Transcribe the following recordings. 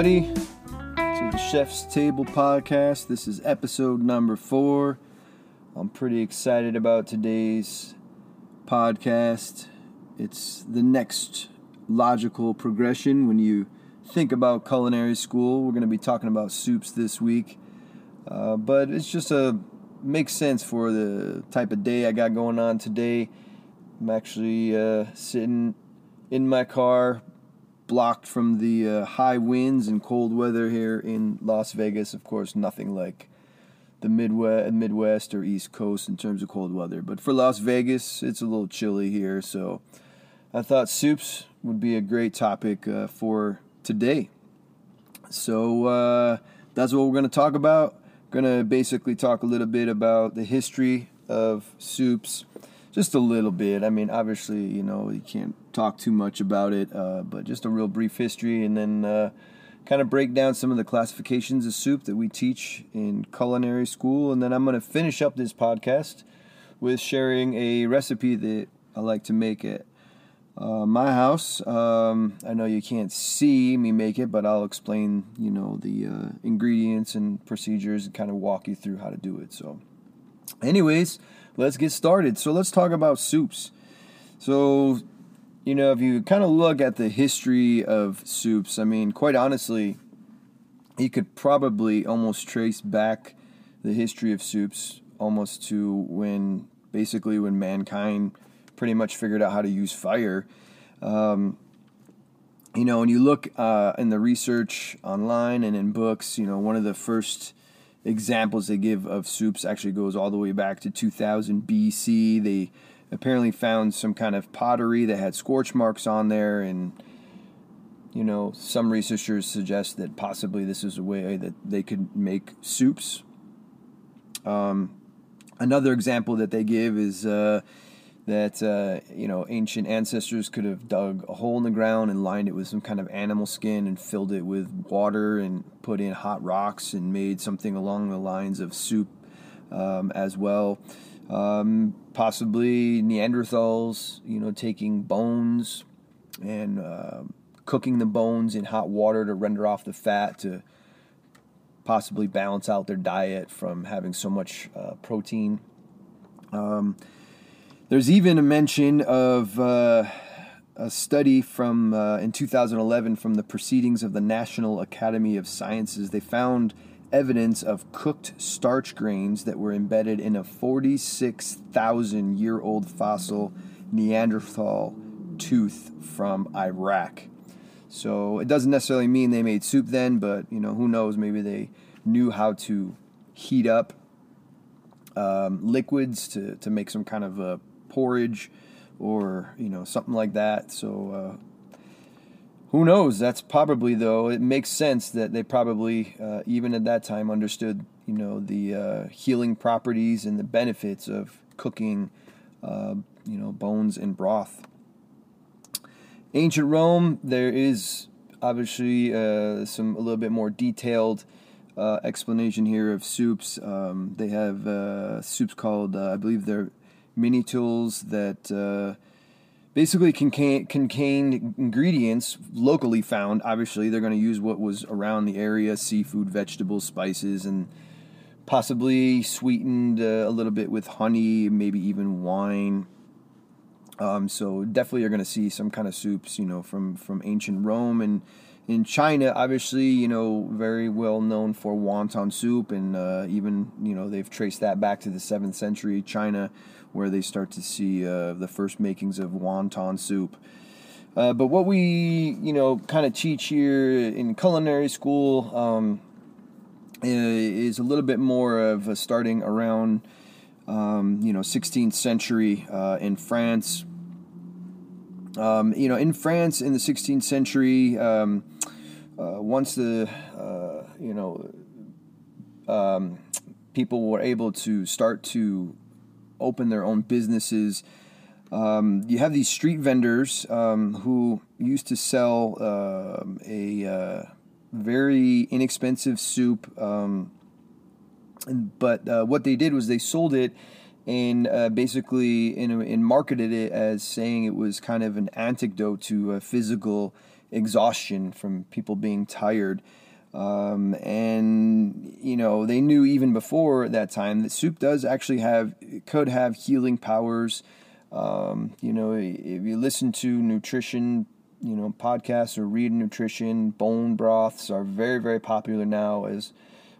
everybody, to the Chef's Table podcast. This is episode number four. I'm pretty excited about today's podcast. It's the next logical progression when you think about culinary school. We're going to be talking about soups this week, uh, but it's just a makes sense for the type of day I got going on today. I'm actually uh, sitting in my car blocked from the uh, high winds and cold weather here in Las Vegas. Of course, nothing like the Midwest, Midwest or East Coast in terms of cold weather. But for Las Vegas, it's a little chilly here, so I thought soups would be a great topic uh, for today. So uh, that's what we're going to talk about. Going to basically talk a little bit about the history of soups just a little bit. I mean, obviously, you know, you can't talk too much about it, uh, but just a real brief history, and then uh, kind of break down some of the classifications of soup that we teach in culinary school, and then I'm going to finish up this podcast with sharing a recipe that I like to make at uh, my house. Um, I know you can't see me make it, but I'll explain, you know, the uh, ingredients and procedures and kind of walk you through how to do it. So, anyways let's get started. So let's talk about soups. So, you know, if you kind of look at the history of soups, I mean, quite honestly, you could probably almost trace back the history of soups almost to when basically when mankind pretty much figured out how to use fire. Um, you know, when you look uh, in the research online and in books, you know, one of the first examples they give of soups actually goes all the way back to 2000 BC. They apparently found some kind of pottery that had scorch marks on there, and you know, some researchers suggest that possibly this is a way that they could make soups. Um, another example that they give is uh, that uh, you know ancient ancestors could have dug a hole in the ground and lined it with some kind of animal skin and filled it with water and put in hot rocks and made something along the lines of soup um, as well. Um, possibly Neanderthals, you know, taking bones and uh, cooking the bones in hot water to render off the fat to possibly balance out their diet from having so much uh, protein. Um, there's even a mention of uh, a study from uh, in 2011 from the Proceedings of the National Academy of Sciences. They found evidence of cooked starch grains that were embedded in a 46,000 year old fossil Neanderthal tooth from Iraq. So it doesn't necessarily mean they made soup then, but you know who knows? Maybe they knew how to heat up um, liquids to, to make some kind of a porridge or you know something like that. So uh, who knows? That's probably though it makes sense that they probably uh, even at that time understood you know the uh, healing properties and the benefits of cooking uh, you know bones and broth. Ancient Rome, there is obviously uh, some a little bit more detailed. Uh, explanation here of soups. Um, they have soups called, I believe they're Minutils that uh, basically contain, contain ingredients locally found. Obviously, they're going to use what was around the area seafood, vegetables, spices, and possibly sweetened uh, a little bit with honey, maybe even wine. Um, so definitely you're going to see some kind of soups, you know, from from ancient Rome and in China. Obviously, you know, very well known for wonton soup, and uh, even you know they've traced that back to the seventh century China where they start to see uh, the first makings of wonton soup. Uh, but what we, you know, kind of teach here in culinary school um, is a little bit more of starting around, um, you know, 16th century uh, in France. Um, you know, in France in the 16th century, um, uh, once the, uh, you know, um, people were able to start to open their own businesses. Um, you have these street vendors um, who used to sell uh, a uh, very inexpensive soup, um, but uh, what they did was they sold it and uh, basically in, in marketed it as saying it was kind of an antidote to physical exhaustion, from people being tired. Um, and you know they knew even before that time that soup does actually have could have healing powers. Um, you know, if you listen to nutrition, you know, podcasts or read nutrition, bone broths are very very popular now as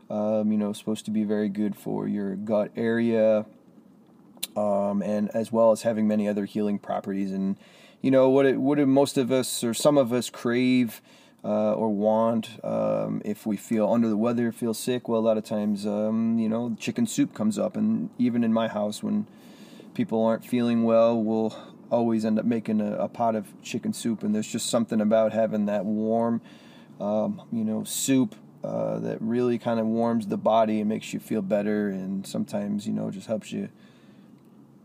um, you know supposed to be very good for your gut area, um, and as well as having many other healing properties. And you know what it, what do most of us or some of us crave uh, or want um, if we feel under the weather, feel sick. Well, a lot of times, um, you know, chicken soup comes up, and even in my house, when people aren't feeling well, we'll always end up making a, a pot of chicken soup. And there's just something about having that warm, um, you know, soup uh, that really kind of warms the body and makes you feel better. And sometimes, you know, just helps you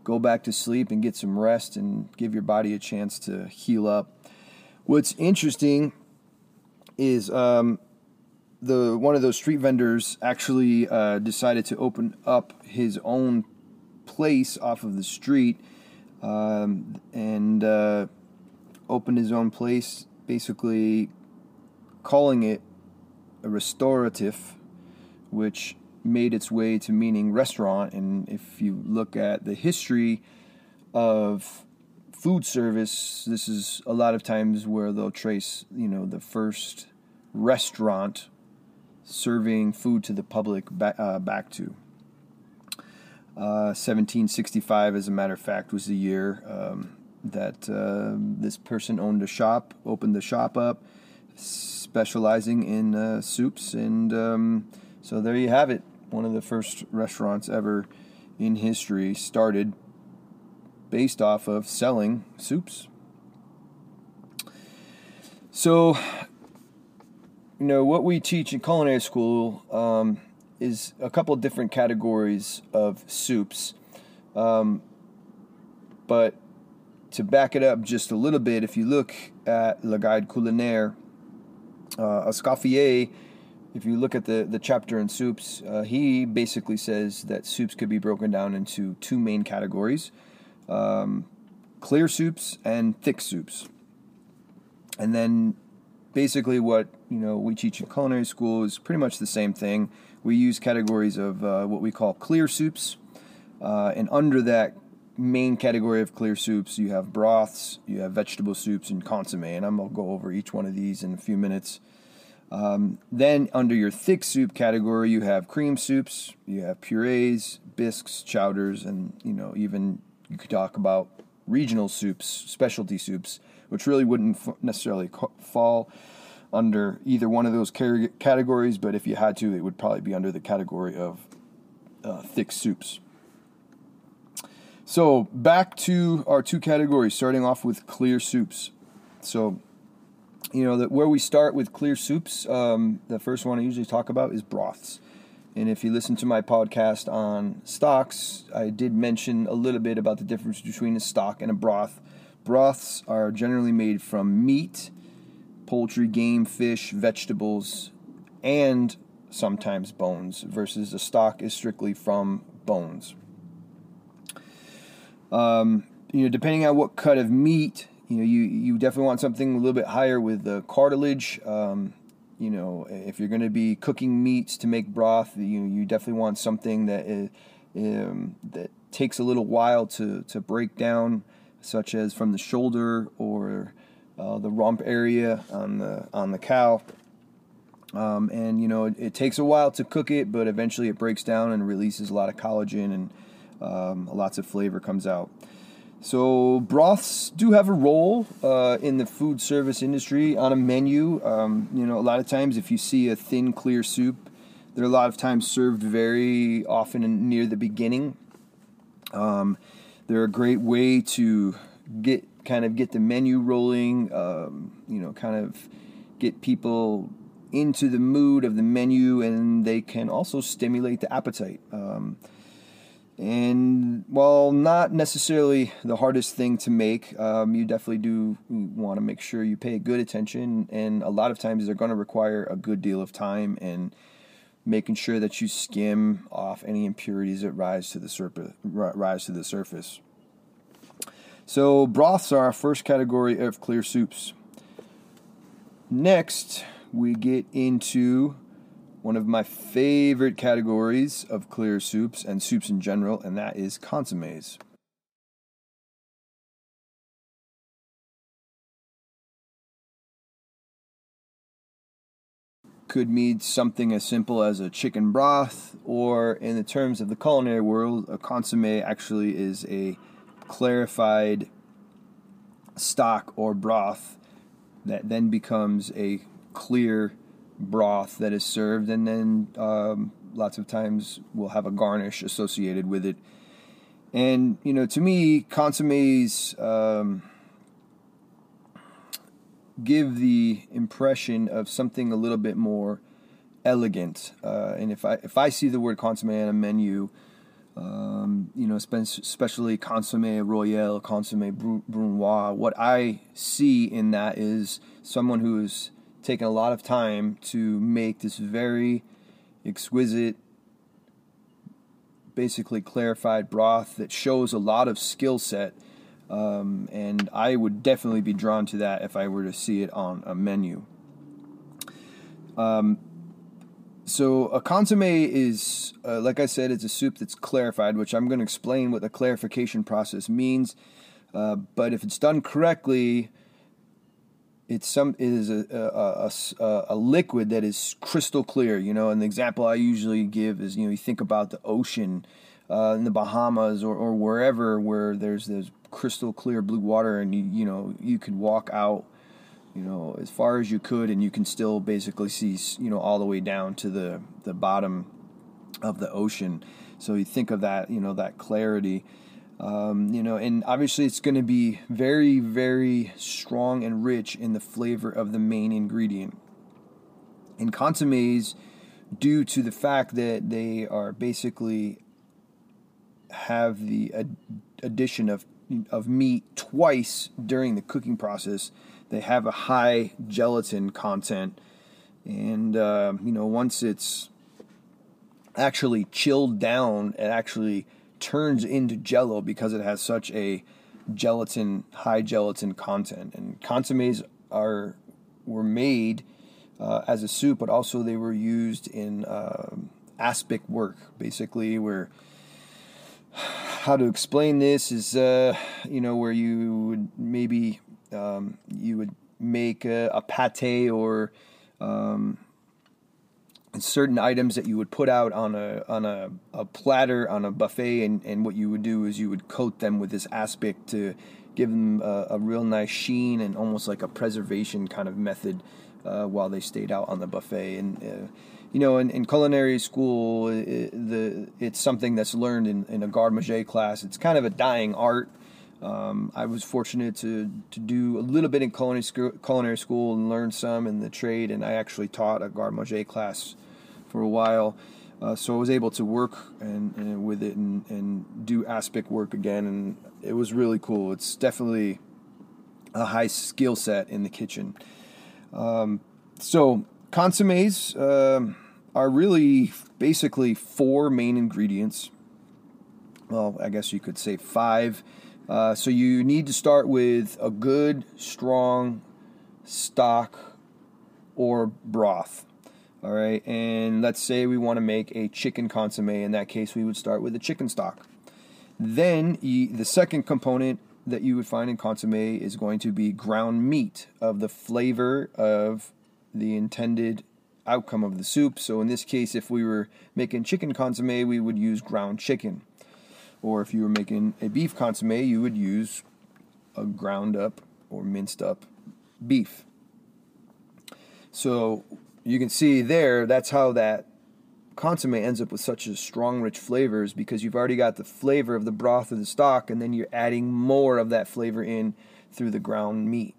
go back to sleep and get some rest and give your body a chance to heal up. What's interesting is um, the one of those street vendors actually uh, decided to open up his own place off of the street um, and uh, opened his own place, basically calling it a restorative, which made its way to meaning restaurant. And if you look at the history of food service, this is a lot of times where they'll trace, you know, the first restaurant serving food to the public back, uh, back to. Uh, 1765, as a matter of fact, was the year um, that uh, this person owned a shop, opened the shop up, specializing in uh, soups. And um, so there you have it. One of the first restaurants ever in history started based off of selling soups. So, you know, what we teach in culinary school um, is a couple of different categories of soups. Um, but to back it up just a little bit, if you look at Le Guide Culinaire, uh, Escoffier, if you look at the, the chapter in soups, uh, he basically says that soups could be broken down into two main categories um, clear soups and thick soups. And then basically what you know we teach in culinary school is pretty much the same thing. We use categories of uh, what we call clear soups, uh, and under that main category of clear soups, you have broths, you have vegetable soups, and consomme. And I'm gonna go over each one of these in a few minutes. Um, then under your thick soup category, you have cream soups, you have purees, bisques, chowders, and you know even you could talk about regional soups, specialty soups, which really wouldn't f- necessarily fall under either one of those car- categories, but if you had to, it would probably be under the category of uh, thick soups. So, back to our two categories, starting off with clear soups. So, you know, that where we start with clear soups, um, the first one I usually talk about is broths. And if you listen to my podcast on stocks, I did mention a little bit about the difference between a stock and a broth. Broths are generally made from meat, poultry, game, fish, vegetables, and sometimes bones, versus a stock is strictly from bones. Um, you know, depending on what cut of meat, you know, you, you definitely want something a little bit higher with the cartilage. Um, you know, if you're going to be cooking meats to make broth, you you definitely want something that is, um, that takes a little while to to break down, such as from the shoulder or uh, the rump area on the on the cow. Um, and you know, it, it, takes a while to cook it, but eventually it breaks down and releases a lot of collagen and um, lots of flavor comes out. So broths do have a role uh, in the food service industry on a menu. Um, you know, a lot of times if you see a thin, clear soup, they're a lot of times served very often near the beginning. Um, they're a great way to get kind of get the menu rolling. Um, you know, kind of get people into the mood of the menu, and they can also stimulate the appetite. And while not necessarily the hardest thing to make, um, you definitely do want to make sure you pay good attention. And a lot of times they're going to require a good deal of time and making sure that you skim off any impurities that rise to the. Rise to the surface. So broths are our first category of clear soups. Next, we get into one of my favorite categories of clear soups and soups in general, and that is consommes. Could mean something as simple as a chicken broth, or in the terms of the culinary world, a consomme actually is a clarified stock or broth that then becomes a clear broth that is served, and then um, lots of times we'll have a garnish associated with it. And you know, to me, consommes um, give the impression of something a little bit more elegant. Uh, and if I if I see the word consomme on a menu, um, you know, especially consomme royale, consomme brunoise, what I see in that is someone who's taken a lot of time to make this very exquisite, basically clarified broth that shows a lot of skill set. Um, and I would definitely be drawn to that if I were to see it on a menu. Um, so a consomme is, uh, like I said, it's a soup that's clarified, which I'm going to explain what the clarification process means. Uh, but if it's done correctly, it's some it is a, a, a, a, liquid that is crystal clear you know and the example i usually give is you know you think about the ocean uh, in the bahamas or, or wherever where there's there's crystal clear blue water and you you know you could walk out you know as far as you could and you can still basically see you know all the way down to the the bottom of the ocean. So you think of that you know that clarity um, you know, and obviously it's going to be very, very strong and rich in the flavor of the main ingredient. And consommes, due to the fact that they are basically have the ad- addition of of meat twice during the cooking process, they have a high gelatin content, and uh, you know once it's actually chilled down, it actually turns into jello because it has such a gelatin high gelatin content. And consommes are were made uh, as a soup but also they were used in uh, aspic work basically where how to explain this is uh, you know where you would maybe um, you would make a, a pate or um, certain items that you would put out on a on a, a platter on a buffet and, and what you would do is you would coat them with this aspic to give them a, a real nice sheen and almost like a preservation kind of method uh, while they stayed out on the buffet. And uh, you know in, in culinary school it, the it's something that's learned in, in a garde manger class. It's kind of a dying art. Um, I was fortunate to, to do a little bit in culinary school, culinary school and learn some in the trade, and I actually taught a garde manger class for a while. Uh, so I was able to work and, and with it and, and do aspic work again, and it was really cool. It's definitely a high skill set in the kitchen. Um, so consommes um, are really basically four main ingredients. Well, I guess you could say five. Uh, so you need to start with a good, strong stock or broth. All right, and let's say we want to make a chicken consomme. In that case, we would start with the chicken stock. Then you, the second component that you would find in consomme is going to be ground meat of the flavor of the intended outcome of the soup. So in this case, if we were making chicken consomme, we would use ground chicken. Or if you were making a beef consomme, you would use a ground up or minced up beef. So you can see there, that's how that consomme ends up with such a strong, rich flavors because you've already got the flavor of the broth of the stock, and then you're adding more of that flavor in through the ground meat.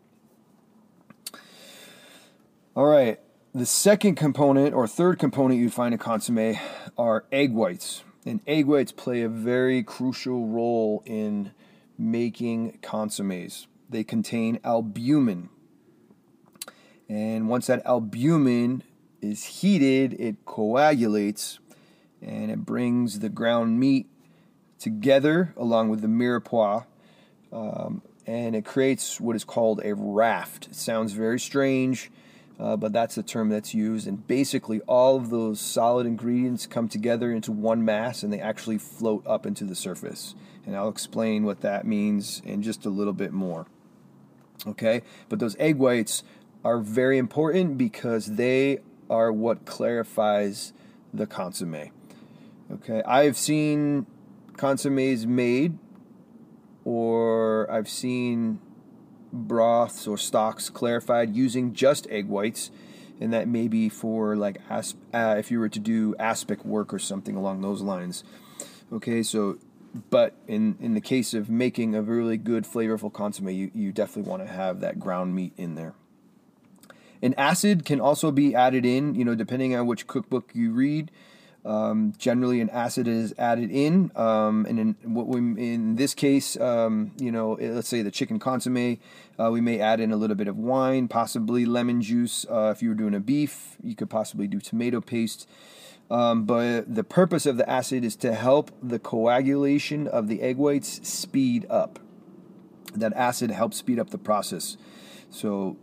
All right, the second component or third component you find in consomme are egg whites, and egg whites play a very crucial role in making consommes. They contain albumin, and once that albumin is heated, it coagulates and it brings the ground meat together along with the mirepoix. Um, and it creates what is called a raft. It sounds very strange. uh, but that's the term that's used. And basically, all of those solid ingredients come together into one mass and they actually float up into the surface. And I'll explain what that means in just a little bit more. Okay, but those egg whites are very important because they are what clarifies the consomme. Okay, I've seen consommes made, or I've seen broths or stocks clarified using just egg whites, and that may be for like asp- uh, if you were to do aspic work or something along those lines. Okay, so but in in the case of making a really good flavorful consomme, you, you definitely want to have that ground meat in there. An acid can also be added in, you know, depending on which cookbook you read. Um, generally, an acid is added in, um, and in what we in this case, um, you know, eh, let's say the chicken consomme, uh, we may add in a little bit of wine, possibly lemon juice. Uh, if you were doing a beef, you could possibly do tomato paste. Um, but the purpose of the acid is to help the coagulation of the egg whites speed up. That acid helps speed up the process. So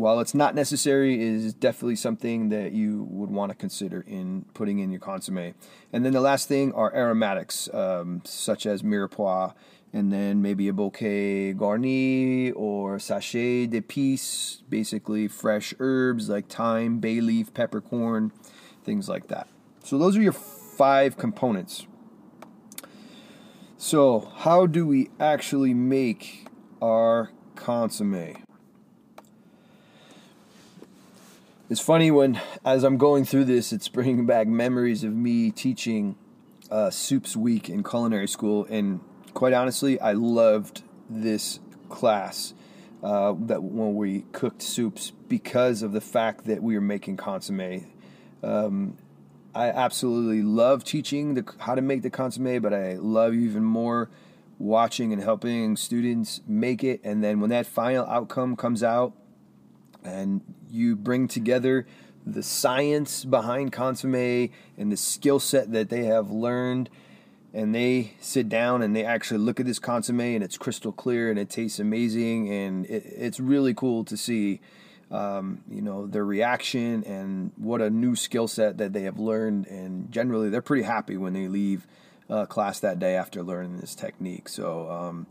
while it's not necessary, is definitely something that you would want to consider in putting in your consomme. And then the last thing are aromatics, um, such as mirepoix, and then maybe a bouquet garni or sachet de d'épices, basically fresh herbs like thyme, bay leaf, peppercorn, things like that. So those are your five components. So, how do we actually make our consomme? It's funny when, as I'm going through this, it's bringing back memories of me teaching uh, Soups Week in culinary school, and quite honestly, I loved this class. Uh, that when we cooked soups because of the fact that we were making consomme. Um, I absolutely love teaching the, how to make the consomme, but I love even more watching and helping students make it. And then when that final outcome comes out, and you bring together the science behind consomme and the skill set that they have learned and they sit down and they actually look at this consomme and it's crystal clear and it tastes amazing and it, it's really cool to see um, you know their reaction and what a new skill set that they have learned. And generally they're pretty happy when they leave uh, class that day after learning this technique. So um,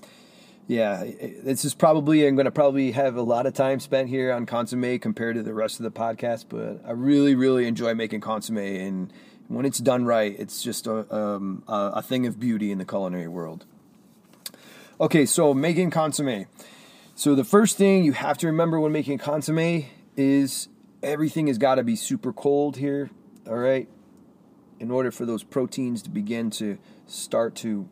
yeah, this is probably I'm going to probably have a lot of time spent here on consomme compared to the rest of the podcast, but I really really enjoy making consomme, and when it's done right, it's just a um, a thing of beauty in the culinary world. Okay, so making consomme. So the first thing you have to remember when making consomme is everything has got to be super cold here. All right, in order for those proteins to begin to start to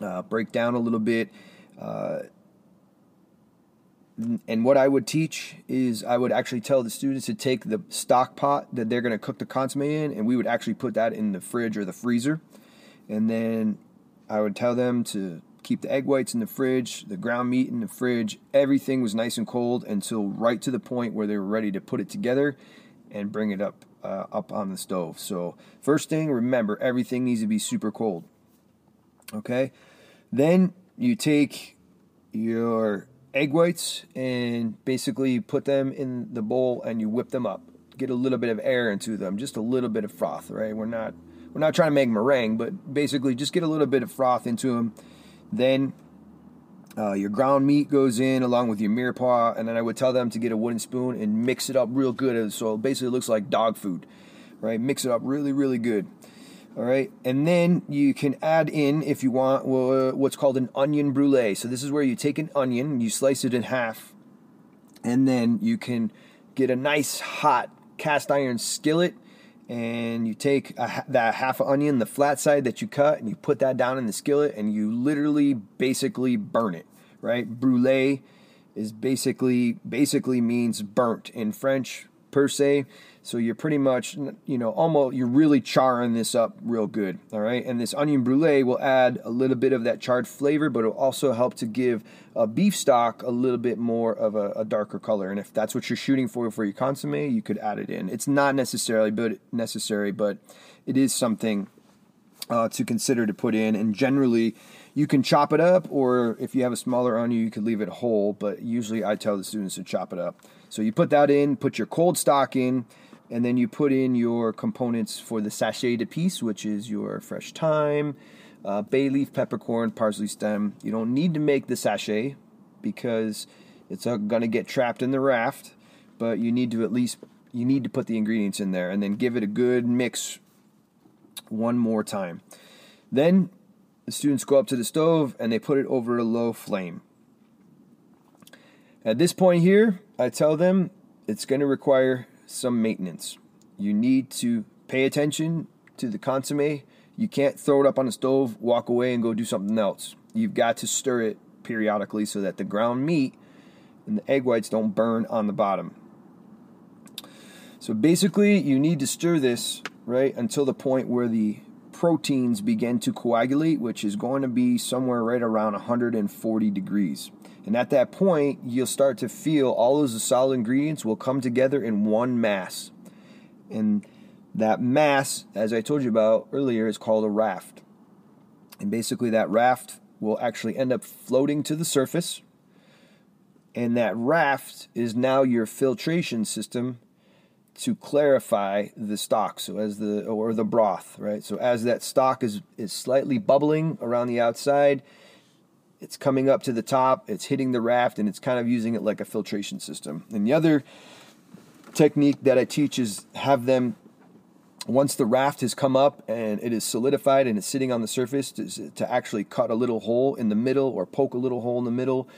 uh, break down a little bit. Uh, and what I would teach is I would actually tell the students to take the stock pot that they're going to cook the consomme in, and we would actually put that in the fridge or the freezer. And then I would tell them to keep the egg whites in the fridge, the ground meat in the fridge. Everything was nice and cold until right to the point where they were ready to put it together and bring it up uh, up on the stove. So first thing, remember everything needs to be super cold. Okay, then you take your egg whites and basically put them in the bowl and you whip them up. Get a little bit of air into them, just a little bit of froth, right? We're not we're not trying to make meringue, but basically just get a little bit of froth into them. Then uh, your ground meat goes in along with your mirepoix, and then I would tell them to get a wooden spoon and mix it up real good. So basically, it looks like dog food, right? Mix it up really, really good. All right, and then you can add in, if you want, what's called an onion brulee. So this is where you take an onion, you slice it in half, and then you can get a nice hot cast iron skillet, and you take a, that half onion, the flat side that you cut, and you put that down in the skillet, and you literally basically burn it. Right, brulee is basically basically means burnt in French per se. So you're pretty much, you know, almost, you're really charring this up real good. All right. And this onion brulee will add a little bit of that charred flavor, but it'll also help to give a beef stock a little bit more of a, a darker color. And if that's what you're shooting for for your consomme, you could add it in. It's not necessarily but necessary, but it is something uh, to consider to put in. And generally, you can chop it up, or if you have a smaller onion, you could leave it whole. But usually, I tell the students to chop it up. So you put that in, put your cold stock in, and then you put in your components for the sachet d'épices, which is your fresh thyme, uh, bay leaf, peppercorn, parsley stem. You don't need to make the sachet because it's going to get trapped in the raft, but you need to at least you need to put the ingredients in there and then give it a good mix one more time. Then the students go up to the stove and they put it over a low flame. At this point here, I tell them it's going to require some maintenance. You need to pay attention to the consomme. You can't throw it up on the stove, walk away, and go do something else. You've got to stir it periodically so that the ground meat and the egg whites don't burn on the bottom. So basically, you need to stir this right until the point where the proteins begin to coagulate, which is going to be somewhere right around 140 degrees. And at that point, you'll start to feel all those solid ingredients will come together in one mass. And that mass, as I told you about earlier, is called a raft. And basically, that raft will actually end up floating to the surface. And that raft is now your filtration system to clarify the stock so as the or the broth right so as that stock is is slightly bubbling around the outside it's coming up to the top, it's hitting the raft, and it's kind of using it like a filtration system. And the other technique that I teach is have them, once the raft has come up and it is solidified and it's sitting on the surface, to, to actually cut a little hole in the middle or poke a little hole in the middle.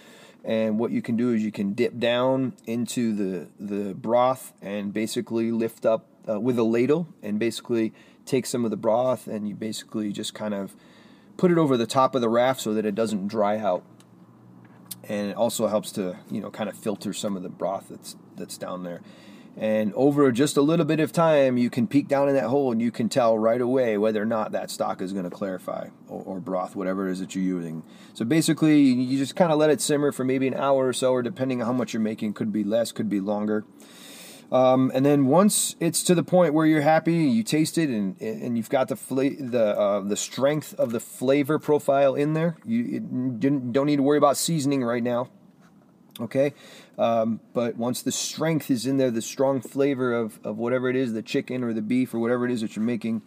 And what you can do is you can dip down into the, the broth and basically lift up uh, with a ladle and basically take some of the broth and you basically just kind of put it over the top of the raft so that it doesn't dry out. And it also helps to, you know, kind of filter some of the broth that's that's down there. And over just a little bit of time, you can peek down in that hole and you can tell right away whether or not that stock is going to clarify or, or, broth, whatever it is that you're using. So basically, you just kind of let it simmer for maybe an hour or so, or depending on how much you're making, could be less, could be longer. Um, and then once it's to the point where you're happy, you taste it, and and you've got the fla- the uh, the strength of the flavor profile in there. You, it, don't need to worry about seasoning right now. Okay, um, but once the strength is in there, the strong flavor of, of whatever it is, the chicken or the beef or whatever it is that you're making,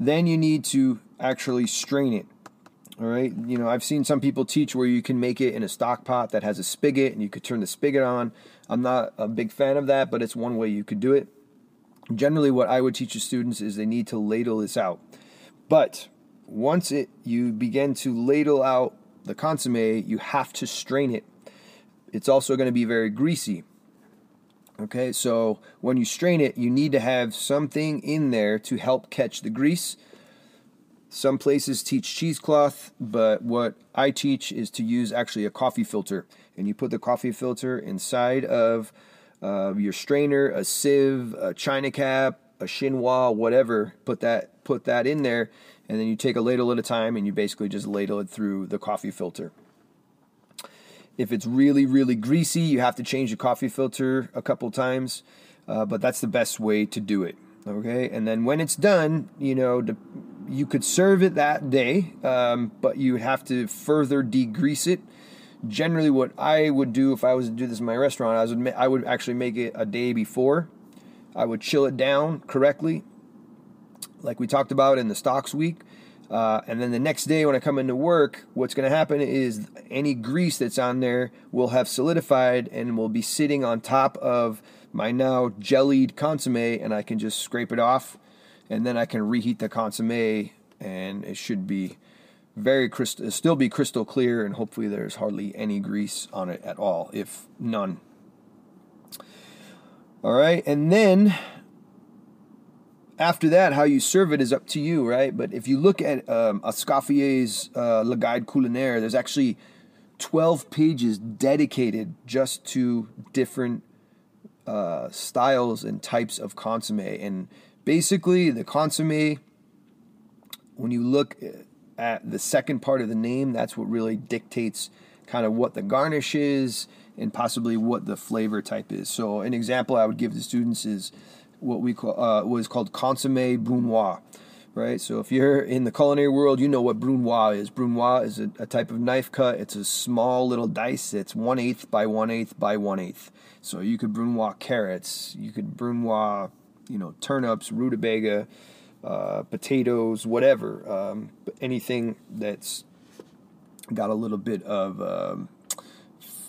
then you need to actually strain it. All right, you know, I've seen some people teach where you can make it in a stock pot that has a spigot and you could turn the spigot on. I'm not a big fan of that, but it's one way you could do it. Generally, what I would teach the students is they need to ladle this out. But once it you begin to ladle out the consomme, you have to strain it. It's also going to be very greasy. Okay, so when you strain it, you need to have something in there to help catch the grease some places teach cheesecloth, but what I teach is to use actually a coffee filter. And you put the coffee filter inside of uh, your strainer, a sieve, a china cap, a chinois, whatever. Put that put that in there, and then you take a ladle at a time, and you basically just ladle it through the coffee filter. If it's really really greasy, you have to change the coffee filter a couple times, uh, but that's the best way to do it. Okay, and then when it's done, you know, you could serve it that day, um, but you have to further degrease it. Generally, what I would do if I was to do this in my restaurant, I would I would actually make it a day before. I would chill it down correctly, like we talked about in the stocks week. Uh, and then the next day when I come into work, what's going to happen is any grease that's on there will have solidified and will be sitting on top of my now jellied consomme, and I can just scrape it off and then I can reheat the consomme, and it should be very crystal, still be crystal clear, and hopefully there's hardly any grease on it at all, if none. All right, and then after that, how you serve it is up to you, right? But if you look at um, Escoffier's uh, Le Guide Culinaire, there's actually 12 pages dedicated just to different uh, styles and types of consomme. And Basically, the consomme, when you look at the second part of the name, that's what really dictates kind of what the garnish is and possibly what the flavor type is. So, an example I would give the students is what we call uh, was called consomme brunoise, right? So if you're in the culinary world, you know what brunoise is. Brunoise is a, a type of knife cut. It's a small little dice. It's one eighth by one eighth by one eighth. So you could brunoise carrots. You could brunoise, you know, turnips, rutabaga, uh, potatoes, whatever. Um, anything that's got a little bit of um,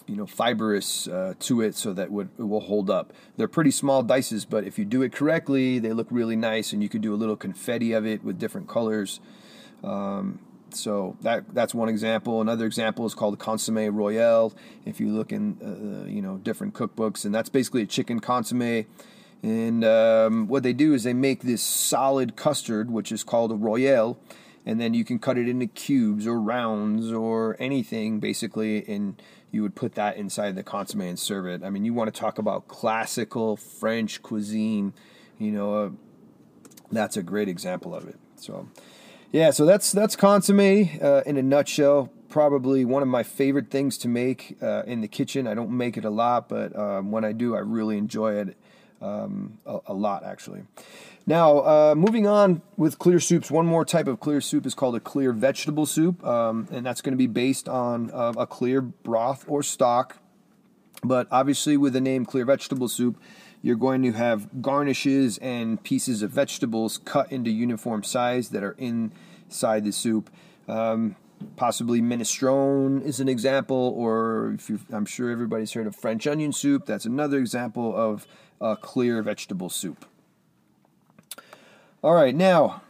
you know fibrous uh, to it so that would, it will hold up. They're pretty small dices, but if you do it correctly, they look really nice, and you could do a little confetti of it with different colors. Um, so that that's one example. Another example is called consomme royale. If you look in uh, you know different cookbooks, and that's basically a chicken consomme. And um, what they do is they make this solid custard, which is called a royale, and then you can cut it into cubes or rounds or anything basically, and you would put that inside the consomme and serve it. I mean, you want to talk about classical French cuisine, you know, uh, that's a great example of it. So, yeah, so that's that's consomme uh, in a nutshell. Probably one of my favorite things to make uh, in the kitchen. I don't make it a lot, but um, when I do, I really enjoy it um, a, a, lot actually. Now, uh, moving on with clear soups, one more type of clear soup is called a clear vegetable soup, um, and that's going to be based on uh, a clear broth or stock. But obviously, with the name clear vegetable soup, you're going to have garnishes and pieces of vegetables cut into uniform size that are inside the soup. Um, possibly minestrone is an example, or if you I'm sure everybody's heard of French onion soup. That's another example of a clear vegetable soup. All right, now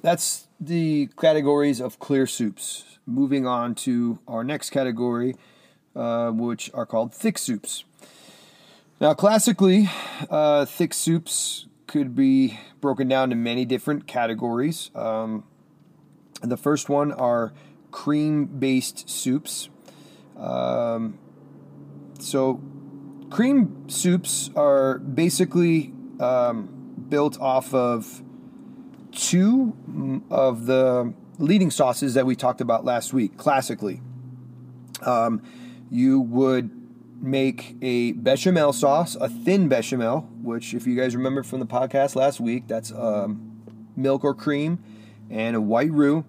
that's the categories of clear soups. Moving on to our next category, uh, which are called thick soups. Now, classically, uh, thick soups could be broken down to many different categories. Um, the first one are cream based soups. Um, so, cream soups are basically um, built off of two of the leading sauces that we talked about last week, classically. Um, you would make a bechamel sauce, a thin bechamel, which, if you guys remember from the podcast last week, that's um, milk or cream and a white roux.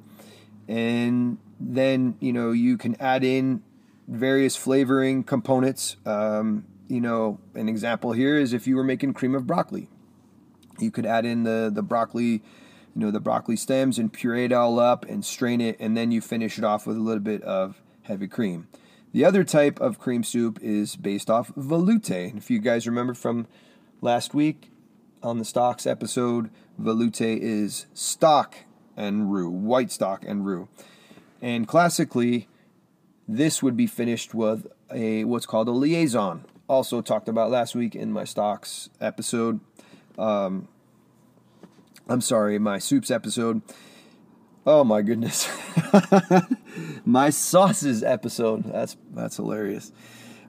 And then, you know, you can add in various flavoring components. Um, you know, an example here is if you were making cream of broccoli, you could add in the, the broccoli you know the broccoli stems and puree it all up and strain it and then you finish it off with a little bit of heavy cream. The other type of cream soup is based off velouté. And if you guys remember from last week on the stocks episode velouté is stock and roux white stock and roux. And classically this would be finished with a what's called a liaison also talked about last week in my stocks episode. Um, I'm sorry, my soups episode. Oh my goodness. my sauces episode. That's that's hilarious.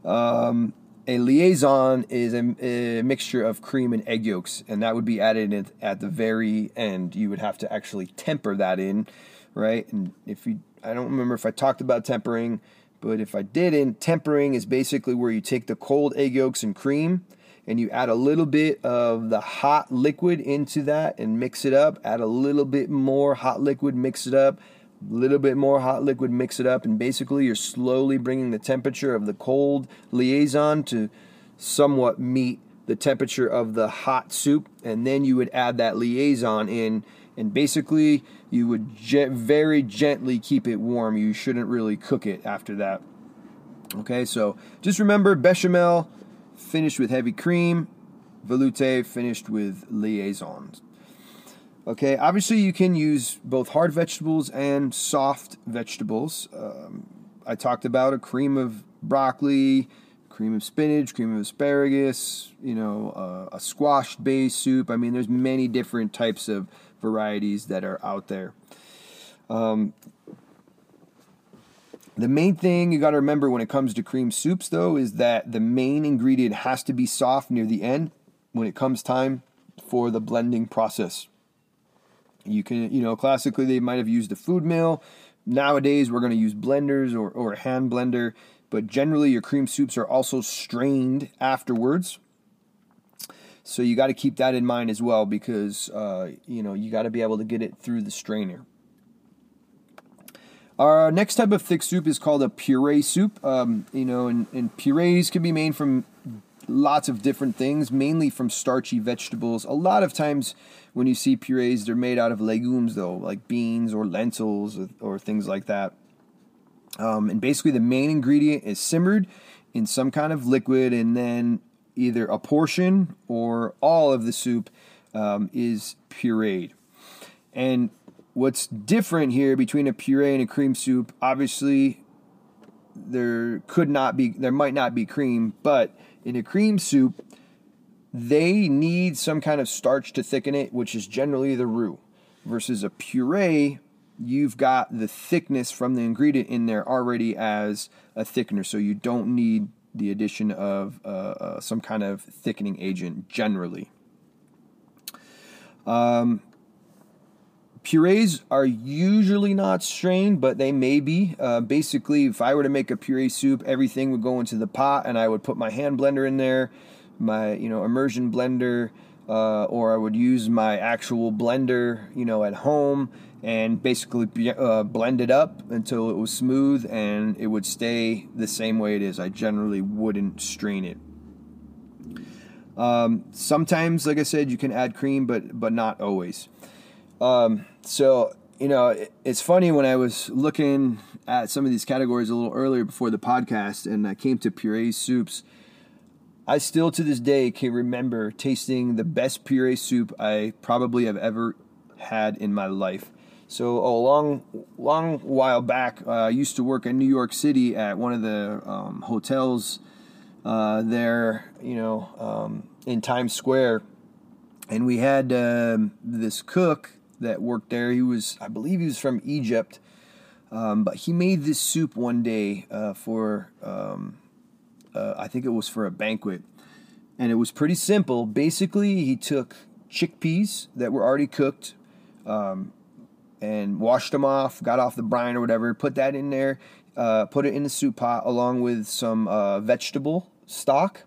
Um, a liaison is a, a, mixture of cream and egg yolks, and that would be added at the very end. You would have to actually temper that in, right? And if you, I don't remember if I talked about tempering, but if I didn't, tempering is basically where you take the cold egg yolks and cream and you add a little bit of the hot liquid into that and mix it up. Add a little bit more hot liquid, mix it up. A little bit more hot liquid, mix it up, and basically you're slowly bringing the temperature of the cold liaison to somewhat meet the temperature of the hot soup, and then you would add that liaison in, and basically you would ge- very gently keep it warm. You shouldn't really cook it after that. Okay, so just remember bechamel, finished with heavy cream, velouté finished with liaisons. Okay, obviously you can use both hard vegetables and soft vegetables. Um, I talked about a cream of broccoli, cream of spinach, cream of asparagus, you know, uh, a squash based soup. I mean, there's many different types of varieties that are out there. Um, the main thing you got to remember when it comes to cream soups, though, is that the main ingredient has to be soft near the end when it comes time for the blending process. You can, you know, classically they might have used a food mill. Nowadays we're going to use blenders or, or a hand blender, but generally your cream soups are also strained afterwards. So you got to keep that in mind as well because uh, you know you got to be able to get it through the strainer. Our next type of thick soup is called a puree soup. Um, you know, and, and purees can be made from lots of different things, mainly from starchy vegetables. A lot of times when you see purees, they're made out of legumes, though, like beans or lentils or, or things like that. Um, and basically, the main ingredient is simmered in some kind of liquid, and then either a portion or all of the soup um, is pureed. And what's different here between a puree and a cream soup, obviously, there could not be, there might not be cream, but in a cream soup, they need some kind of starch to thicken it, which is generally the roux. Versus a puree, you've got the thickness from the ingredient in there already as a thickener, so you don't need the addition of uh, uh, some kind of thickening agent generally. Um, purees are usually not strained, but they may be. Uh, basically, if I were to make a puree soup, everything would go into the pot, and I would put my hand blender in there, my you know immersion blender, uh, or I would use my actual blender, you know, at home, and basically uh, blend it up until it was smooth and it would stay the same way it is. I generally wouldn't strain it. Um, sometimes, like I said, you can add cream, but but not always. Um, so you know, it, it's funny when I was looking at some of these categories a little earlier before the podcast, and I came to puree soups. I still to this day can remember tasting the best puree soup I probably have ever had in my life. So a long, long while back, uh, I used to work in New York City at one of the um, hotels uh, there, you know, um, in Times Square, and we had um, this cook that worked there. He was, I believe, he was from Egypt, um, but he made this soup one day uh, for, um, uh, I think it was for a banquet, and it was pretty simple. Basically, he took chickpeas that were already cooked. Um, and washed them off, got off the brine or whatever, put that in there, uh, put it in the soup pot along with some uh, vegetable stock,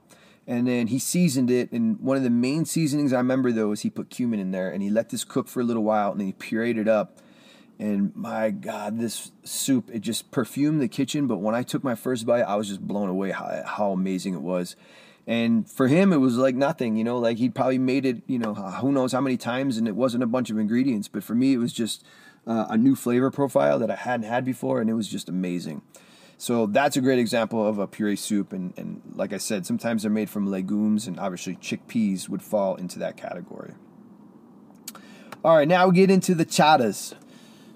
and then he seasoned it. And one of the main seasonings I remember though is he put cumin in there, and he let this cook for a little while, and then he pureed it up. And my God, this soup, it just perfumed the kitchen. But when I took my first bite, I was just blown away how, how amazing it was. And for him, it was like nothing, you know, like he probably made it, you know, who knows how many times, and it wasn't a bunch of ingredients. But for me, it was just uh, a new flavor profile that I hadn't had before, and it was just amazing. So that's a great example of a puree soup. And, and like I said, sometimes they're made from legumes, and obviously chickpeas would fall into that category. All right, now we get into the chowdas.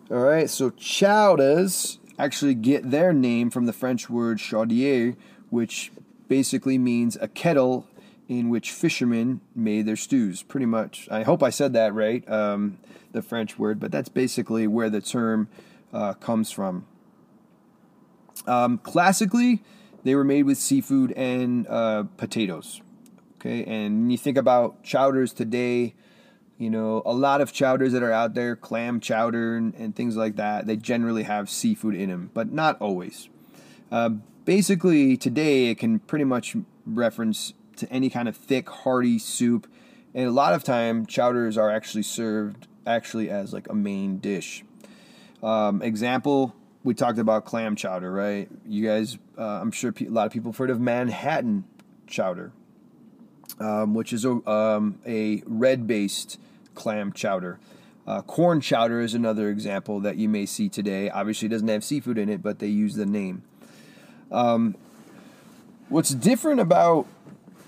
All right, so chowdas actually get their name from the French word chaudière, which basically means a kettle in which fishermen made their stews. Pretty much. I hope I said that right. Um, the French word, but that's basically where the term uh, comes from. Um, classically, they were made with seafood and uh, potatoes. Okay, and you think about chowders today, you know, a lot of chowders that are out there, clam chowder and, and things like that, they generally have seafood in them, but not always. Uh, basically, today it can pretty much reference to any kind of thick, hearty soup, and a lot of time chowders are actually served actually as like a main dish. Um, example, we talked about clam chowder, right? You guys, uh, I'm sure a lot of people have heard of Manhattan chowder, um, which is a, um, a red based clam chowder. Uh, corn chowder is another example that you may see today. Obviously, it doesn't have seafood in it, but they use the name. Um, what's different about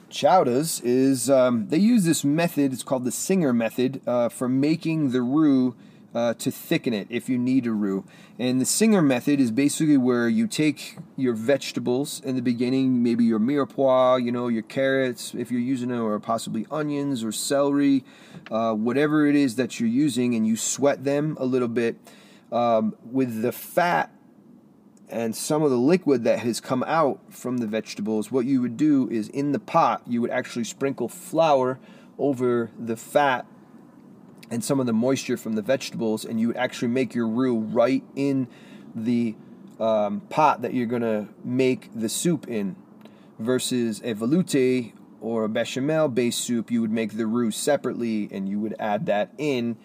chowders is um, they use this method. It's called the Singer method uh, for making the roux uh, to thicken it if you need a roux. And the Singer method is basically where you take your vegetables in the beginning, maybe your mirepoix, you know, your carrots, if you're using it, or possibly onions or celery, uh, whatever it is that you're using, and you sweat them a little bit. Um, with the fat and some of the liquid that has come out from the vegetables, what you would do is in the pot, you would actually sprinkle flour over the fat and some of the moisture from the vegetables, and you would actually make your roux right in the um, pot that you're going to make the soup in, versus a velouté or a bechamel based soup, you would make the roux separately and you would add that in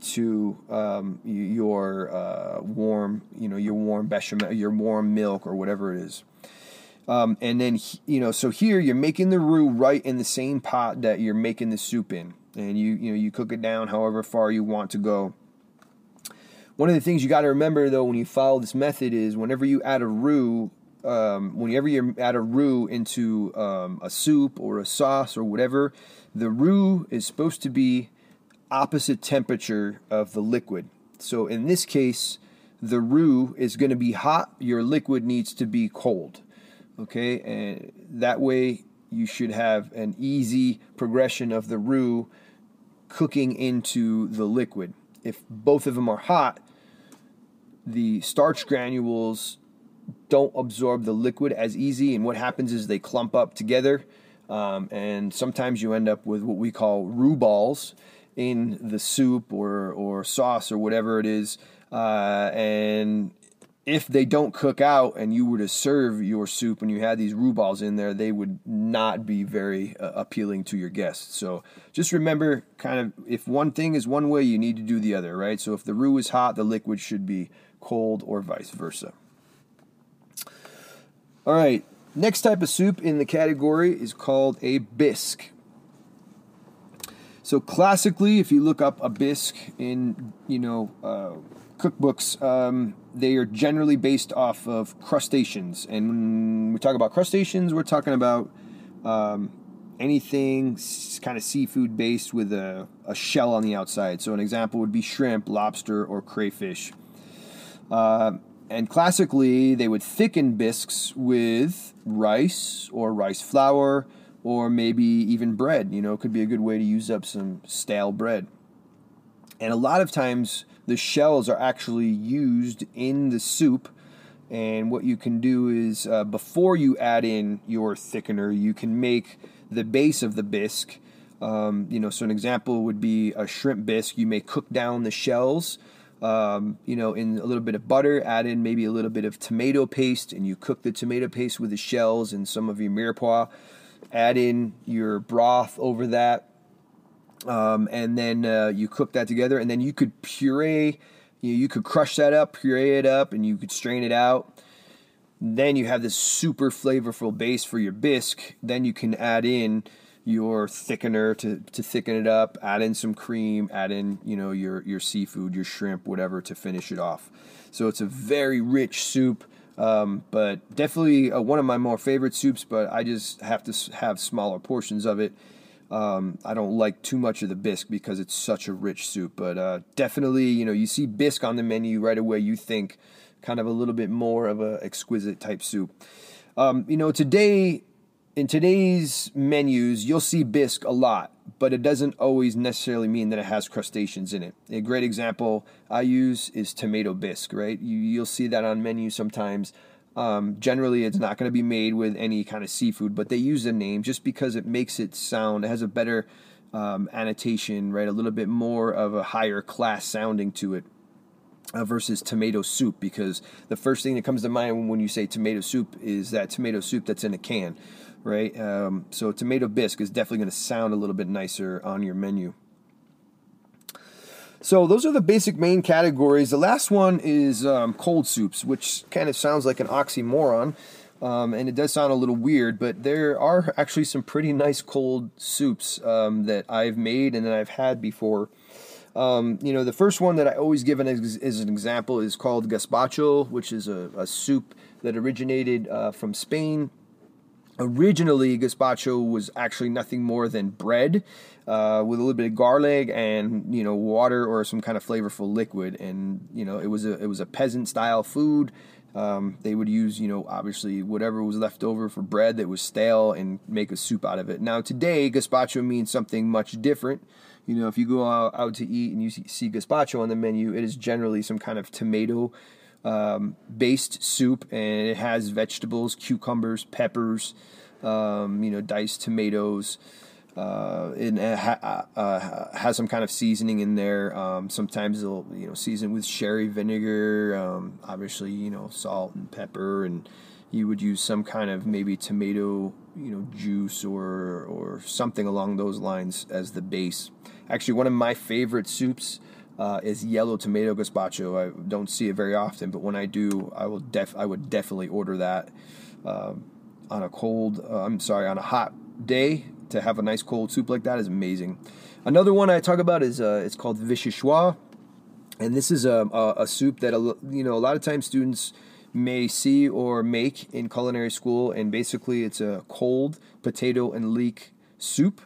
to um, your uh, warm, you know, your warm bechamel, your warm milk or whatever it is. Um, and then, you know, so here you're making the roux right in the same pot that you're making the soup in. And you, you know, you cook it down however far you want to go. One of the things you got to remember though when you follow this method is whenever you add a roux, um, whenever you add a roux into um, a soup or a sauce or whatever, the roux is supposed to be opposite temperature of the liquid. So in this case, the roux is going to be hot, your liquid needs to be cold. Okay, and that way you should have an easy progression of the roux cooking into the liquid. If both of them are hot, the starch granules don't absorb the liquid as easy, and what happens is they clump up together, um, and sometimes you end up with what we call roux balls in the soup or or sauce or whatever it is, uh, and if they don't cook out and you were to serve your soup and you had these roux balls in there, they would not be very uh, appealing to your guests. So just remember, kind of, if one thing is one way, you need to do the other, right? So if the roux is hot, the liquid should be cold or vice versa. All right, next type of soup in the category is called a bisque. So classically, if you look up a bisque in you know uh, cookbooks, um, they are generally based off of crustaceans. And when we talk about crustaceans, we're talking about um, anything kind of seafood based with a, a, shell on the outside. So an example would be shrimp, lobster, or crayfish. Uh, and classically, they would thicken bisques with rice or rice flour or maybe even bread. You know, it could be a good way to use up some stale bread. And a lot of times, the shells are actually used in the soup. And what you can do is, uh, before you add in your thickener, you can make the base of the bisque. Um, you know, so an example would be a shrimp bisque. You may cook down the shells um, you know, in a little bit of butter, add in maybe a little bit of tomato paste, and you cook the tomato paste with the shells and some of your mirepoix. Add in your broth over that, um, and then uh, you cook that together. And then you could puree, you, know, you could crush that up, puree it up, and you could strain it out. Then you have this super flavorful base for your bisque. Then you can add in your thickener to, to thicken it up, add in some cream, add in, you know, your, your seafood, your shrimp, whatever to finish it off. So it's a very rich soup, um, but definitely uh, one of my more favorite soups, but I just have to have smaller portions of it. Um, I don't like too much of the bisque because it's such a rich soup, but uh, definitely, you know, you see bisque on the menu right away, you think kind of a little bit more of a exquisite type soup. Um, you know, today in today's menus, you'll see bisque a lot, but it doesn't always necessarily mean that it has crustaceans in it. A great example I use is tomato bisque, right? You, will see that on menus sometimes. Um, generally, it's not going to be made with any kind of seafood, but they use the name just because it makes it sound, it has a better um, annotation, right? A little bit more of a higher class sounding to it. Uh, versus tomato soup because the first thing that comes to mind when you say tomato soup is that tomato soup that's in a can right? Um, so tomato bisque is definitely going to sound a little bit nicer on your menu. So those are the basic main categories. The last one is um, cold soups, which kind of sounds like an oxymoron, um, and it does sound a little weird. But there are actually some pretty nice cold soups um, that I've made and that I've had before. Um, you know, the first one that I always give as, as an example is called gazpacho, which is a, a soup that originated uh, from Spain Originally, gazpacho was actually nothing more than bread uh, with a little bit of garlic and you know water or some kind of flavorful liquid, and you know it was a it was a peasant style food. Um, they would use you know obviously whatever was left over for bread that was stale and make a soup out of it. Now today, gazpacho means something much different. You know, if you go out, out to eat and you see, see gazpacho on the menu, it is generally some kind of tomato um, based soup, and it has vegetables, cucumbers, peppers, um, you know, diced tomatoes. Uh, it ha- uh, uh, has some kind of seasoning in there. Um, sometimes they'll you know season with sherry vinegar. Um, obviously, you know, salt and pepper and you would use some kind of maybe tomato, you know, juice or or something along those lines as the base. Actually, one of my favorite soups uh, is yellow tomato gazpacho. I don't see it very often, but when I do, I will def I would definitely order that uh, on a cold. Uh, I'm sorry, on a hot day to have a nice cold soup like that is amazing. Another one I talk about is uh, it's called vichyssoise, and this is a, a, a soup that you know a lot of times students may see or make in culinary school, and basically it's a cold potato and leek soup.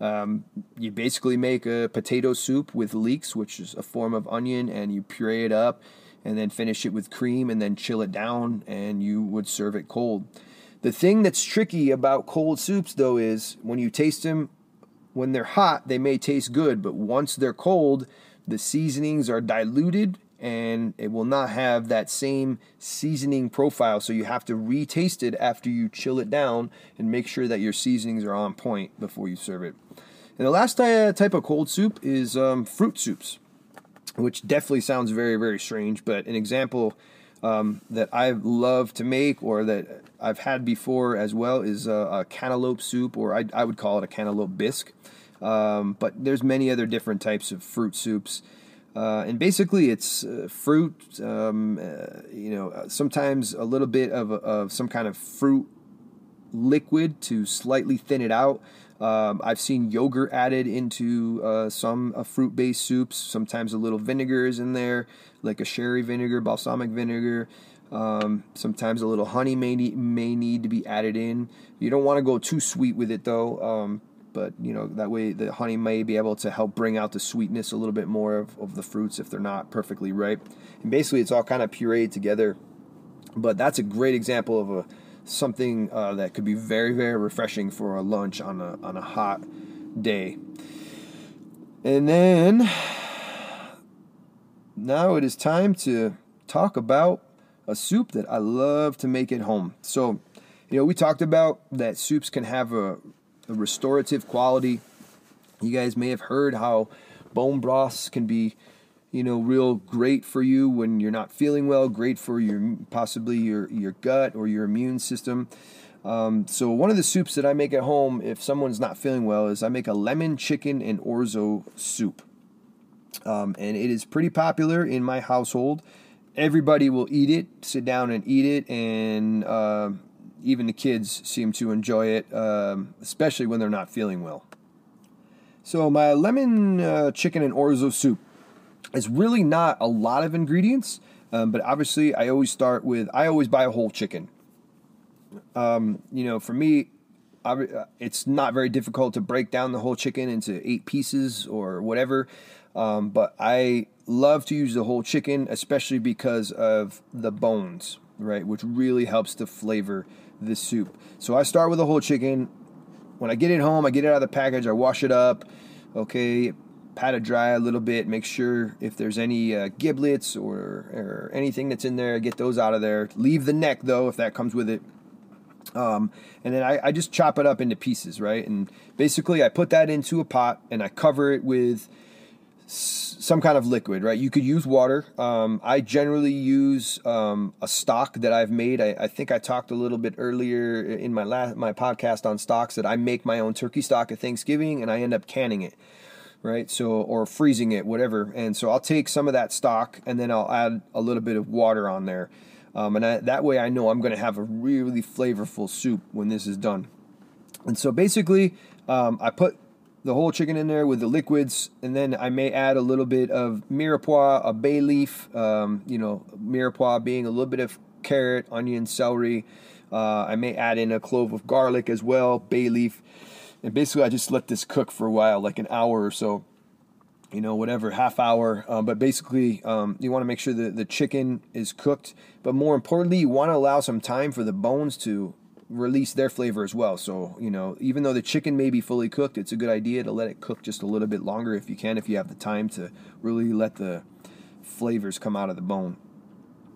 Um, you basically make a potato soup with leeks, which is a form of onion, and you puree it up and then finish it with cream and then chill it down, and you would serve it cold. The thing that's tricky about cold soups, though, is when you taste them, when they're hot, they may taste good, but once they're cold, the seasonings are diluted and it will not have that same seasoning profile. So you have to retaste it after you chill it down and make sure that your seasonings are on point before you serve it. And the last type of cold soup is um, fruit soups, which definitely sounds very, very strange. But an example um, that I love to make or that I've had before as well is a, a cantaloupe soup, or I, I, would call it a cantaloupe bisque. Um, but there's many other different types of fruit soups. Uh, and basically, it's uh, fruit, um, uh, you know, uh, sometimes a little bit of, of some kind of fruit liquid to slightly thin it out. Um, I've seen yogurt added into uh, some uh, fruit based soups. Sometimes a little vinegar is in there, like a sherry vinegar, balsamic vinegar. Um, sometimes a little honey may need, may need to be added in. You don't want to go too sweet with it though. Um, but you know that way the honey may be able to help bring out the sweetness a little bit more of, of the fruits if they're not perfectly ripe and basically it's all kind of pureed together but that's a great example of a something uh, that could be very very refreshing for a lunch on a on a hot day and then now it is time to talk about a soup that I love to make at home so you know we talked about that soups can have a a restorative quality. You guys may have heard how bone broths can be, you know, real great for you when you're not feeling well, great for your possibly your your gut or your immune system. Um, so one of the soups that I make at home if someone's not feeling well is I make a lemon chicken and orzo soup, um, and it is pretty popular in my household. Everybody will eat it, sit down and eat it, and uh, even the kids seem to enjoy it, um, especially when they're not feeling well. So, my lemon uh, chicken and orzo soup is really not a lot of ingredients, um, but obviously, I always start with I always buy a whole chicken. Um, you know, for me, uh, it's not very difficult to break down the whole chicken into eight pieces or whatever. Um, but I love to use the whole chicken, especially because of the bones, right? Which really helps to flavor the soup. So I start with a whole chicken. When I get it home, I get it out of the package, I wash it up, okay, pat it dry a little bit, make sure if there's any uh, giblets or, or anything that's in there, get those out of there. Leave the neck though, if that comes with it. Um, and then I, I just chop it up into pieces, right? And basically, I put that into a pot and I cover it with some kind of liquid, right? You could use water. Um, I generally use um, a stock that I've made. I, I, think I talked a little bit earlier in my last my podcast on stocks that I make my own turkey stock at Thanksgiving, and I end up canning it, right? So or freezing it, whatever. And so I'll take some of that stock, and then I'll add a little bit of water on there, um, and I, that way I know I'm going to have a really flavorful soup when this is done. And so basically, um, I put the whole chicken in there with the liquids, and then I may add a little bit of mirepoix, a bay leaf. Um, you know, mirepoix being a little bit of carrot, onion, celery. Uh, I may add in a clove of garlic as well, bay leaf, and basically I just let this cook for a while, like an hour or so. You know, whatever, half hour. Uh, but basically, um, you want to make sure that the chicken is cooked. But more importantly, you want to allow some time for the bones to release their flavor as well. So, you know, even though the chicken may be fully cooked, it's a good idea to let it cook just a little bit longer if you can, if you have the time to really let the flavors come out of the bone.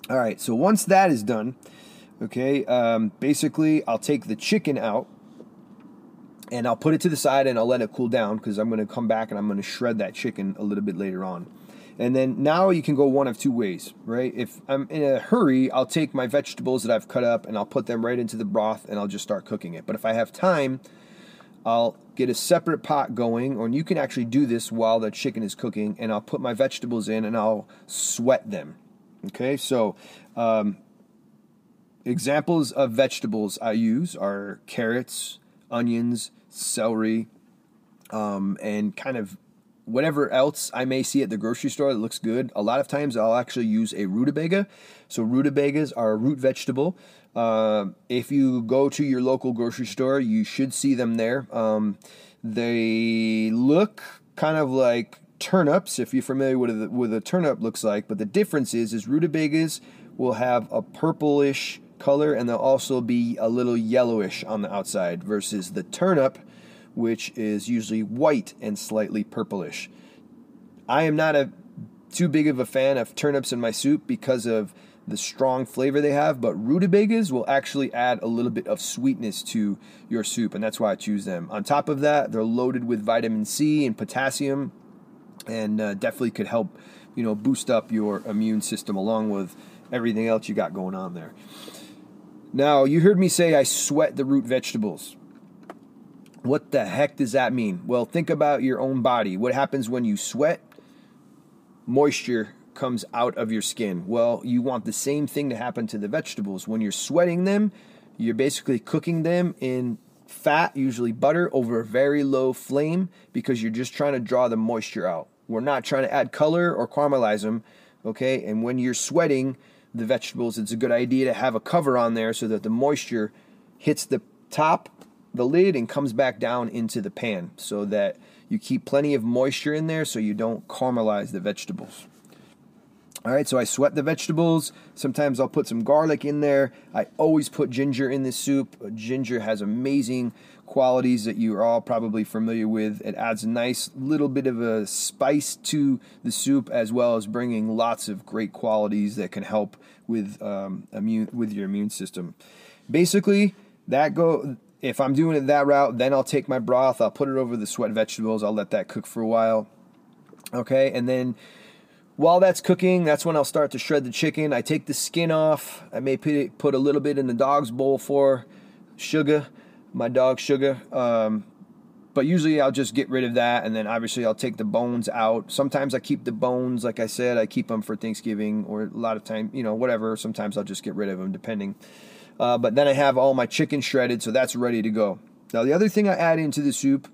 All right, so once that is done, okay, um, basically I'll take the chicken out and I'll put it to the side and I'll let it cool down because I'm going to come back and I'm going to shred that chicken a little bit later on. And then now you can go one of two ways, right? If I'm in a hurry, I'll take my vegetables that I've cut up and I'll put them right into the broth and I'll just start cooking it. But if I have time, I'll get a separate pot going, or you can actually do this while the chicken is cooking, and I'll put my vegetables in and I'll sweat them. Okay, so um, examples of vegetables I use are carrots, onions, celery, um, and kind of whatever else I may see at the grocery store that looks good. A lot of times I'll actually use a rutabaga. So rutabagas are a root vegetable. Uh, if you go to your local grocery store, you should see them there. Um, they look kind of like turnips, if you're familiar with what, what a turnip looks like. But the difference is, is rutabagas will have a purplish color and they'll also be a little yellowish on the outside versus the turnip which is usually white and slightly purplish. I am not a too big of a fan of turnips in my soup because of the strong flavor they have, but rutabagas will actually add a little bit of sweetness to your soup, and that's why I choose them. On top of that, they're loaded with vitamin C and potassium, and uh, definitely could help, you know, boost up your immune system along with everything else you got going on there. Now, you heard me say I sweat the root vegetables. What the heck does that mean? Well, think about your own body. What happens when you sweat? Moisture comes out of your skin. Well, you want the same thing to happen to the vegetables. When you're sweating them, you're basically cooking them in fat, usually butter, over a very low flame because you're just trying to draw the moisture out. We're not trying to add color or caramelize them, okay? And when you're sweating the vegetables, it's a good idea to have a cover on there so that the moisture hits the top the lid and comes back down into the pan so that you keep plenty of moisture in there so you don't caramelize the vegetables. All right, so I sweat the vegetables. Sometimes I'll put some garlic in there. I always put ginger in this soup. Ginger has amazing qualities that you are all probably familiar with. It adds a nice little bit of a spice to the soup, as well as bringing lots of great qualities that can help with um, immune with your immune system. Basically, that go if I'm doing it that route, then I'll take my broth, I'll put it over the sweat vegetables, I'll let that cook for a while. Okay, and then while that's cooking, that's when I'll start to shred the chicken. I take the skin off. I may put, a little bit in the dog's bowl for sugar, my dog sugar. Um, but usually I'll just get rid of that, and then obviously I'll take the bones out. Sometimes I keep the bones, like I said, I keep them for Thanksgiving, or a lot of time, you know, whatever. Sometimes I'll just get rid of them, depending. Uh, but then I have all my chicken shredded, so that's ready to go. Now, the other thing I add into the soup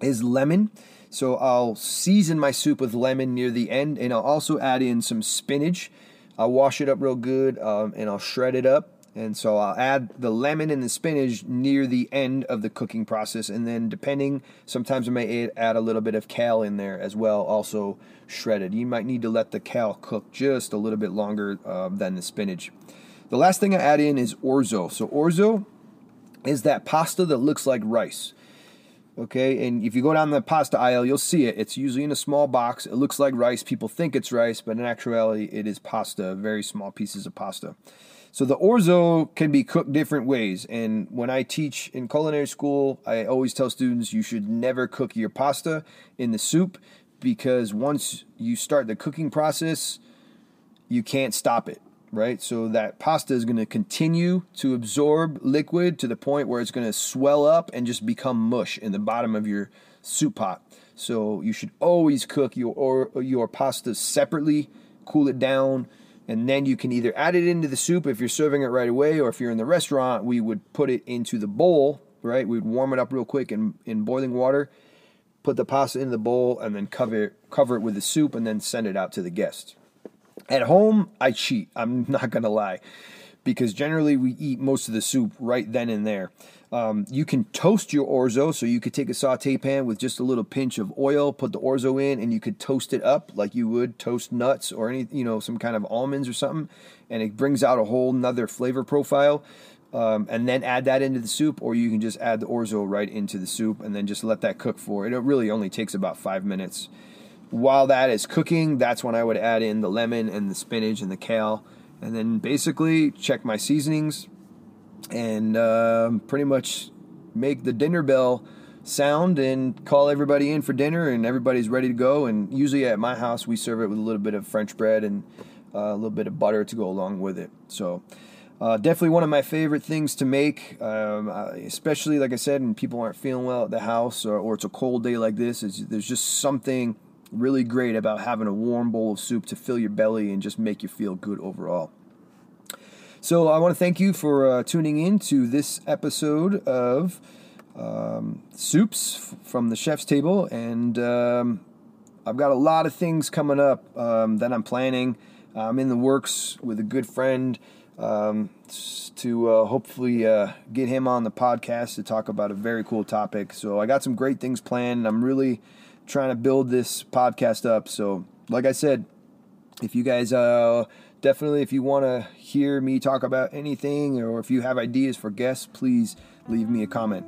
is lemon. So I'll season my soup with lemon near the end, and I'll also add in some spinach. I'll wash it up real good, um, and I'll shred it up. And so I'll add the lemon and the spinach near the end of the cooking process. And then, depending, sometimes I may add a little bit of kale in there as well, also shredded. You might need to let the kale cook just a little bit longer uh, than the spinach. The last thing I add in is orzo. So orzo is that pasta that looks like rice. Okay, and if you go down the pasta aisle, you'll see it. It's usually in a small box. It looks like rice. People think it's rice, but in actuality, it is pasta, very small pieces of pasta. So the orzo can be cooked different ways. And when I teach in culinary school, I always tell students you should never cook your pasta in the soup because once you start the cooking process, you can't stop it right? So that pasta is going to continue to absorb liquid to the point where it's going to swell up and just become mush in the bottom of your soup pot. So you should always cook your or, your pasta separately, cool it down, and then you can either add it into the soup if you're serving it right away, or if you're in the restaurant, we would put it into the bowl, right? We'd warm it up real quick in, in boiling water, put the pasta in the bowl, and then cover cover it with the soup, and then send it out to the guests. At home, I cheat. I'm not going to lie. Because generally we eat most of the soup right then and there. Um, you can toast your orzo, so you could take a saute pan with just a little pinch of oil, put the orzo in, and you could toast it up like you would toast nuts or any, you know, some kind of almonds or something, and it brings out a whole nother flavor profile. Um, and then add that into the soup, or you can just add the orzo right into the soup and then just let that cook for it. It really only takes about five minutes. While that is cooking, that's when I would add in the lemon and the spinach and the kale. And then basically check my seasonings and uh, pretty much make the dinner bell sound and call everybody in for dinner, and everybody's ready to go. And usually at my house, we serve it with a little bit of French bread and uh, a little bit of butter to go along with it. So. Uh, definitely one of my favorite things to make, um, especially like I said, when people aren't feeling well at the house, or, or it's a cold day like this. Is there's just something really great about having a warm bowl of soup to fill your belly and just make you feel good overall. So I want to thank you for uh, tuning in to this episode of um, Soups from the Chef's Table, and um, I've got a lot of things coming up um, that I'm planning. I'm in the works with a good friend um, to uh, hopefully uh, get him on the podcast to talk about a very cool topic. So I got some great things planned. I'm really trying to build this podcast up. So, like I said, if you guys uh, definitely if you want to hear me talk about anything or if you have ideas for guests please leave me a comment.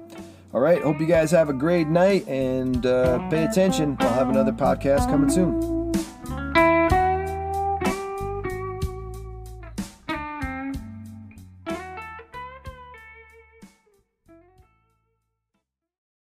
All right hope you guys have a great night and uh, pay attention. I'll have another podcast coming soon